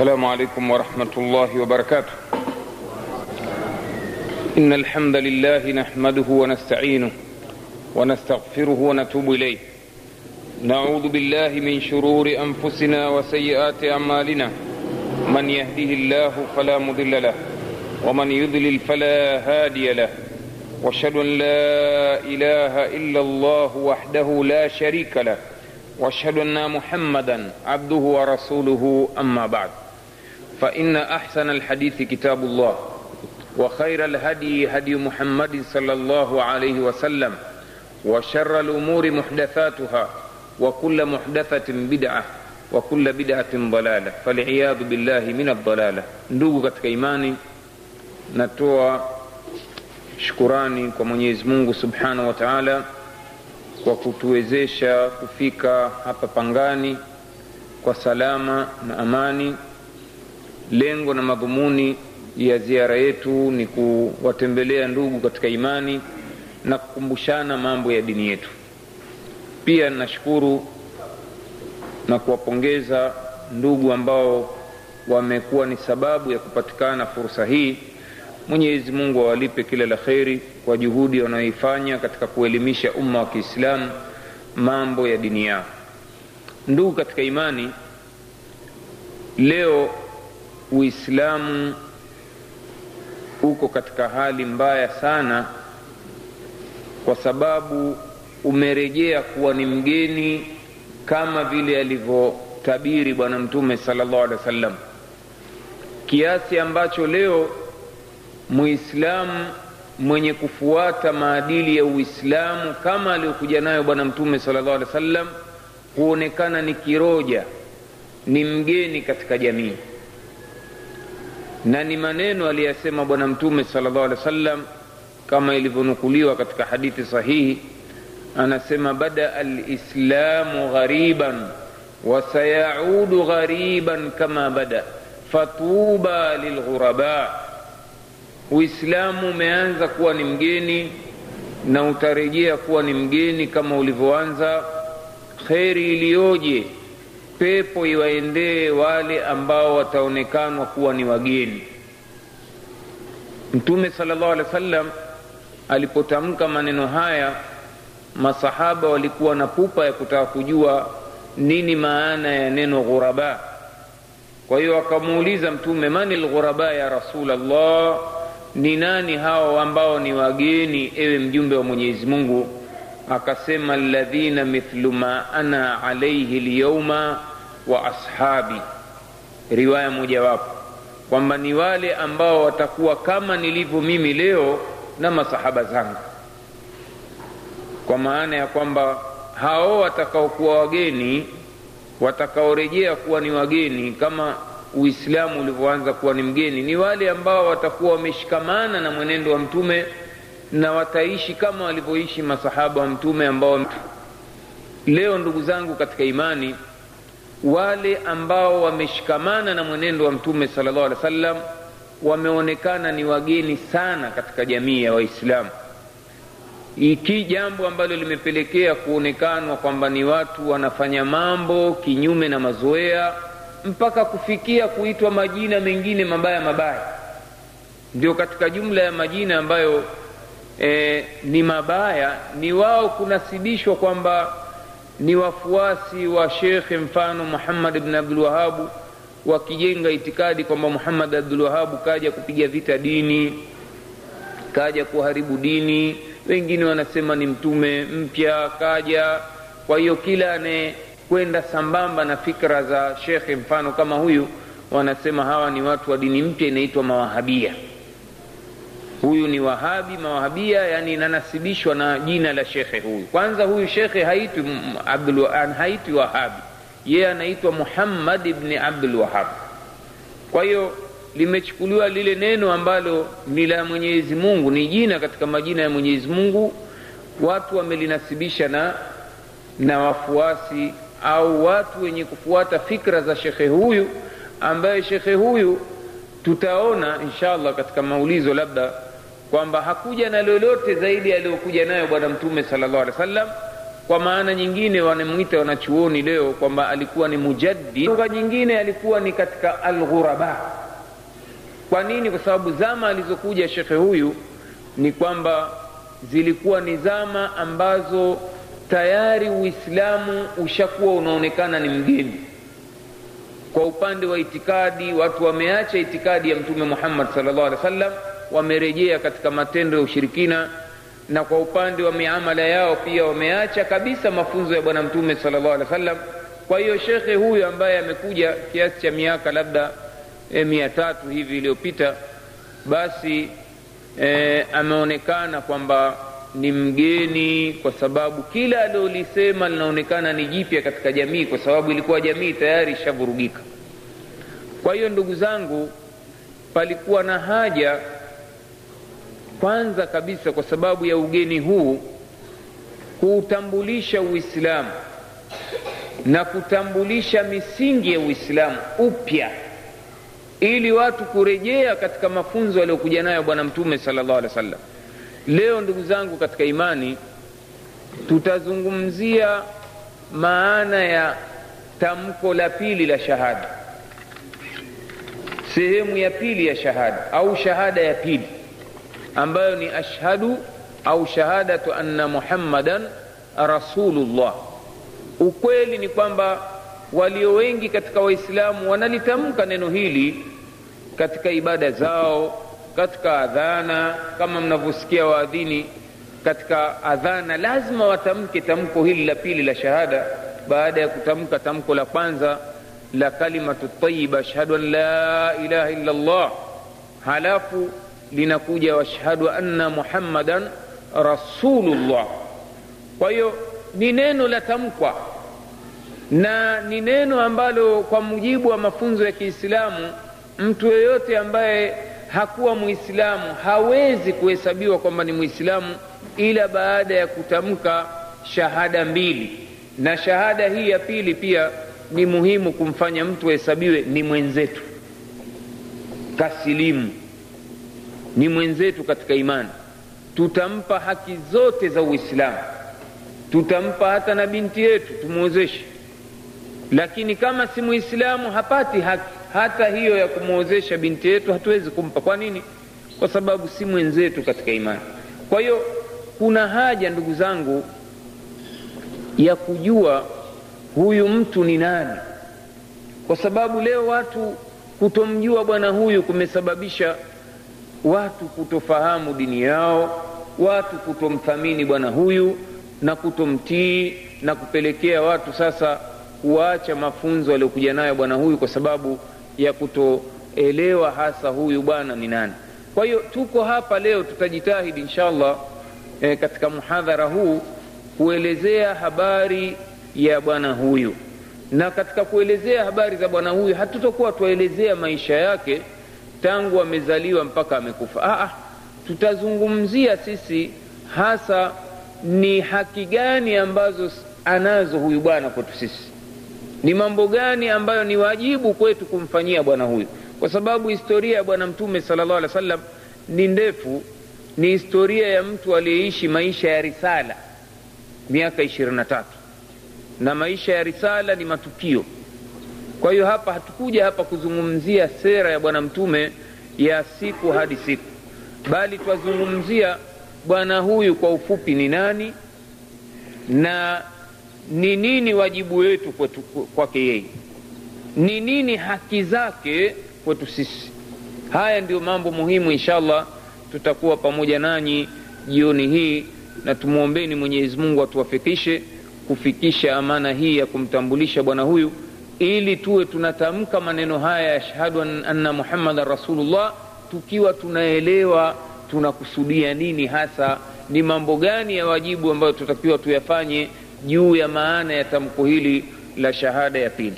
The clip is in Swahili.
السلام عليكم ورحمة الله وبركاته. إن الحمد لله نحمده ونستعينه ونستغفره ونتوب إليه. نعوذ بالله من شرور أنفسنا وسيئات أعمالنا. من يهده الله فلا مضل له ومن يضلل فلا هادي له. وأشهد أن لا إله إلا الله وحده لا شريك له. وأشهد أن محمدا عبده ورسوله أما بعد. فإن أحسن الحديث كتاب الله وخير الهدي هدي محمد صلى الله عليه وسلم وشر الأمور محدثاتها وكل محدثة بدعة وكل بدعة ضلالة فالعياذ بالله من الضلالة. Ndugu katika imani natoa shukurani kwa mwenyezi mungu subhanahu wa taala kwa kutuwezesha kufika hapa lengo na madhumuni ya ziara yetu ni kuwatembelea ndugu katika imani na kukumbushana mambo ya dini yetu. Pia nashukuru na kuwapongeza ndugu ambao wamekuwa ni sababu ya kupatikana fursa hii. Mwenyezi mungu awalipe kila la kheri kwa juhudi wanayoifanya katika kuelimisha umma wa kiislamu mambo ya dini yao. Ndugu katika imani leo uislamu uko katika hali mbaya sana kwa sababu umerejea kuwa ni mgeni kama vile alivyotabiri bwana mtume salllah alehi wa sallam kiasi ambacho leo muislamu mwenye kufuata maadili ya uislamu kama aliyokuja nayo bwana mtume salllah alehi wa sallam huonekana ni kiroja ni mgeni katika jamii na ni maneno aliyasema bwana mtume salllah alehi wa sallam kama ilivyonukuliwa katika hadithi sahihi. Anasema badaa lislamu ghariban wasayaudu ghariban kama bada fatuba lilghuraba. Uislamu umeanza kuwa ni mgeni na utarejea kuwa ni mgeni kama ulivyoanza. Kheri iliyoje pepo iwaendee wale ambao wataonekanwa kuwa ni wageni. Mtume sala llahu alehi wa sallam alipotamka maneno haya masahaba walikuwa na pupa ya kutaka kujua nini maana ya neno ghuraba. Kwa hiyo akamuuliza mtume mani lghuraba ya rasulllah ni nani hao ambao ni wageni ewe mjumbe wa mwenyezi mungu? Akasema ladhina mithlu ma ana alaihi lyauma wa ashabi. Riwaya mojawapo kwamba ni wale ambao watakuwa kama nilivyo mimi leo na masahaba zangu. Kwa maana ya kwamba hao watakaokuwa wageni watakaorejea kuwa ni wageni kama uislamu ulivyoanza kuwa ni mgeni ni wale ambao watakuwa wameshikamana na mwenendo wa mtume na wataishi kama walivyoishi masahaba wa mtume ambao leo ndugu zangu katika imani wale ambao wameshikamana na mwenendo wa mtume sala llahu alehi wa sallam wameonekana ni wageni sana katika jamii ya waislamu. Iki jambo ambalo limepelekea kuonekanwa kwamba ni watu wanafanya mambo kinyume na mazoea mpaka kufikia kuitwa majina mengine mabaya mabaya. Ndio katika jumla ya majina ambayo e, ni mabaya ni wao kunasibishwa kwamba ni wafuasi wa shekhe mfano muhammad bn abdulwahabu wakijenga itikadi kwamba muhammad abdulwahabu kaja kupiga vita dini kaja kuharibu dini. Wengine wanasema ni mtume mpya kaja. Kwa hiyo kila anayekwenda sambamba na fikra za shekhe mfano kama huyu wanasema hawa ni watu wa dini mpya inaitwa mawahabia huyu ni wahabi mawahabia yani inanasibishwa na jina la shekhe huyu. Kwanza huyu shekhe haitwi haitwi wahabi. Yeye anaitwa muhammad ibni abdulwahab kwa hiyo limechukuliwa lile neno ambalo ni la mwenyezi mungu ni jina katika majina ya mwenyezi mungu. Watu wamelinasibisha na na wafuasi au watu wenye kufuata fikra za shekhe huyu ambaye shekhe huyu tutaona inshallah katika maulizo labda kwamba hakuja na lolote zaidi aliyokuja nayo bwana mtume sala llahu alehi wa sallam kwa maana nyingine wanamwita wanachuoni leo kwamba alikuwa ni mujaddid. Lugha nyingine alikuwa ni katika alghuraba. Kwa nini? Kwa sababu zama alizokuja shekhe huyu ni kwamba zilikuwa ni zama ambazo tayari uislamu ushakuwa unaonekana ni mgeni. Kwa upande wa itikadi watu wameacha itikadi ya mtume muhammad salllah alih wa sallam wamerejea katika matendo ya ushirikina na kwa upande wa miamala yao pia wameacha kabisa mafunzo ya bwana mtume salllah alih wa sallam kwa hiyo shekhe huyu ambaye amekuja kiasi cha miaka labda e, mia tatu hivi iliyopita basi e, ameonekana kwamba ni mgeni kwa sababu kila aliolisema linaonekana ni jipya katika jamii kwa sababu ilikuwa jamii tayari ishavurugika. Kwa hiyo ndugu zangu palikuwa na haja kwanza kabisa kwa sababu ya ugeni huu kuutambulisha uislamu na kutambulisha misingi ya uislamu upya ili watu kurejea katika mafunzo aliyokuja nayo bwana mtume salllah alih wa sallam leo ndugu zangu katika imani tutazungumzia maana ya tamko la pili la shahada. Sehemu ya pili ya shahada au shahada ya pili ambayo ni ashhadu au shahadatu anna muhammadan rasulullah. Ukweli ni kwamba walio wengi katika waislamu wanalitamka neno hili katika ibada zao katika adhana kama mnavyosikia waadhini katika adhana lazima watamke tamko hili la pili la shahada. Baada ya kutamka tamko la kwanza la kalimatu tayiba ashhadu an la ilaha illa llah halafu linakuja washhadu anna muhammadan rasulullah. Kwa hiyo ni neno la tamkwa. Na ni neno ambalo kwa mujibu wa mafunzo ya kiislamu mtu yeyote ambaye hakuwa mwislamu hawezi kuhesabiwa kwamba ni mwislamu ila baada ya kutamka shahada mbili. Na shahada hii ya pili pia ni muhimu kumfanya mtu ahesabiwe ni mwenzetu. Kasilimu ni mwenzetu katika imani. Tutampa haki zote za uislamu. Tutampa hata na binti yetu tumwozeshe lakini kama si muislamu hapati haki. Hata hiyo ya kumwozesha binti yetu hatuwezi kumpa. Kwa nini? Kwa sababu si mwenzetu katika imani. Kwa hiyo kuna haja ndugu zangu ya kujua huyu mtu ni nani. Kwa sababu leo watu kutomjua bwana huyu kumesababisha watu kutofahamu dini yao watu kutomthamini bwana huyu na kutomtii na kupelekea watu sasa kuacha mafunzo aliyokuja nayo bwana huyu kwa sababu ya kutoelewa hasa huyu bwana ni nani. Kwa hiyo tuko hapa leo tutajitahidi inshallah e, katika muhadhara huu kuelezea habari ya bwana huyu. Na katika kuelezea habari za bwana huyu hatutokuwa tuwaelezea maisha yake tangu amezaliwa mpaka amekufa. Aa, tutazungumzia sisi hasa ni haki gani ambazo anazo huyu bwana kwetu sisi. Ni mambo gani ambayo ni wajibu kwetu kumfanyia bwana huyu? Kwa sababu historia ya bwana mtume sallallahu alaihi wasallam wa sallam ni ndefu ni historia ya mtu aliyeishi maisha ya risala miaka ishirini na tatu. Na maisha ya risala ni matukio kwa hiyo hapa hatukuja hapa kuzungumzia sera ya bwana mtume ya siku hadi siku. Bali twazungumzia bwana huyu kwa ufupi ni nani na ni nini wajibu wetu kwake yeye. Ni nini haki zake kwetu sisi. Haya ndio mambo muhimu inshallah tutakuwa pamoja nanyi jioni hii na tumwombeni mwenyezi mungu atuwafikishe kufikisha amana hii ya kumtambulisha bwana huyu ili tuwe tunatamka maneno haya ya shahadu anna muhammadan rasulullah tukiwa tunaelewa tunakusudia nini hasa ni mambo gani ya wajibu ambayo tutakiwa tuyafanye juu ya maana ya tamko hili la shahada ya pili